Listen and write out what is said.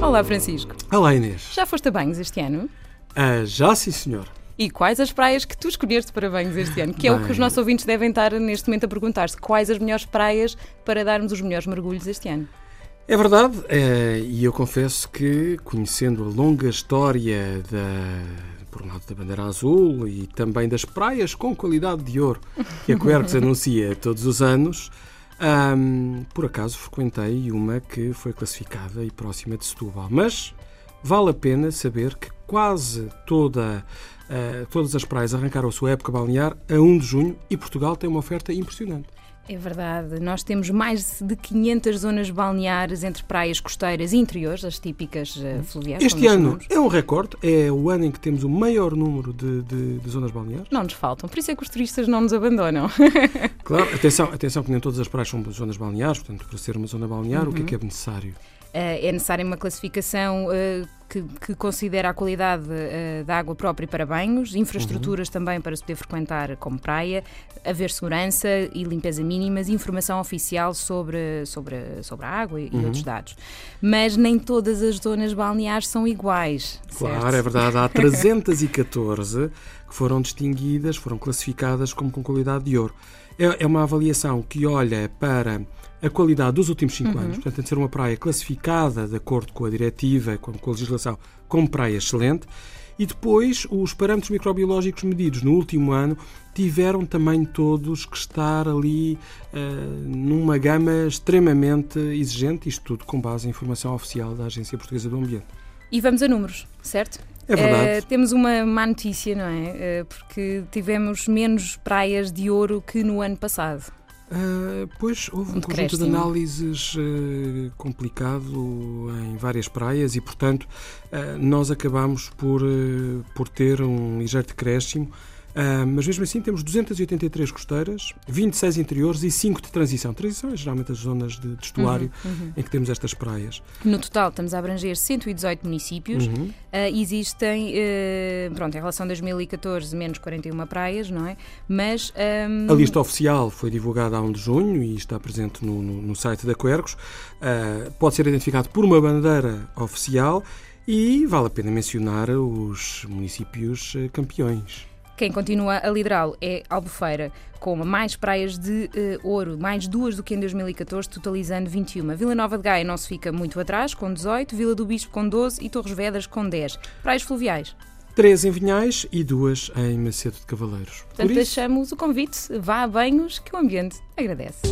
Olá, Francisco. Olá, Inês. Já foste a banhos este ano? Ah, já, sim, senhor. E quais as praias que tu escolheste para banhos este ano? Que é o que Bem. os nossos ouvintes devem estar neste momento a perguntar-se. Quais as melhores praias para darmos os melhores mergulhos este ano? É verdade, eh, e eu confesso que, conhecendo a longa história da, por um lado da bandeira azul e também das praias com qualidade de ouro que a Quercus anuncia todos os anos, ahm, por acaso frequentei uma que foi classificada e próxima de Setúbal. Mas vale a pena saber que quase toda, eh, todas as praias arrancaram a sua época balnear a 1 de junho e Portugal tem uma oferta impressionante. É verdade, nós temos mais de 500 zonas balneares entre praias costeiras e interiores, as típicas eh, fluviais. Este ano chamamos. é um recorde, é o ano em que temos o maior número de, de- de zonas balneares. Não nos faltam, por isso é que os turistas não nos abandonam. Claro, atenção, atenção que nem todas as praias são zonas balneares, portanto, para ser uma zona balnear, o que é Uhum. que é necessário? Eh, é necessária uma classificação eh, que, que considera a qualidade eh, da água própria para banhos, infraestruturas também para se poder frequentar como praia, haver segurança e limpeza mínimas, informação oficial sobre, sobre, sobre a água e, e outros dados. Mas nem todas as zonas balneares são iguais. Claro, certo? é verdade, há 314 que foram distinguidas, foram classificadas como com qualidade de ouro. É, é uma avaliação que olha para a qualidade dos últimos 5 Uhum. anos, portanto, tem de ser uma praia classificada de acordo com a diretiva, com, com a legislação, como praia excelente. E depois, os parâmetros microbiológicos medidos no último ano tiveram também todos que estar ali eh, numa gama extremamente exigente, isto tudo com base em informação oficial da Agência Portuguesa do Ambiente. E vamos a números, certo? É verdade. Eh, temos uma má notícia, não é? Eh, porque tivemos menos praias de ouro que no ano passado. Ah, pois houve um, Um conjunto de análises ah, complicado em várias praias e, portanto, ah, nós acabamos por, por ter um ligeiro decréscimo. Ah, mas mesmo assim temos 283 costeiras, 26 interiores e 5 de transição. Transição é geralmente as zonas de, de estuário Uhum. em que temos estas praias. No total, estamos a abranger 118 municípios. Uhum. Ah, existem, eh, pronto, em relação a 2014, menos 41 praias, não é? Mas. ahm, A lista oficial foi divulgada a 1 de junho e está presente no, no- no site da Quercus. Ah, pode ser identificado por uma bandeira oficial e vale a pena mencionar os municípios campeões. Quem continua a liderá-lo é Albufeira, com mais praias de eh, ouro, mais duas do que em 2014, totalizando 21. Vila Nova de Gaia não se fica muito atrás, com 18, Vila do Bispo com 12 e Torres Vedras com 10. Praias fluviais. Três em Vinhais e duas em Macedo de Cavaleiros. Portanto, Por isso, deixamos o convite, vá a banhos, que o ambiente agradece.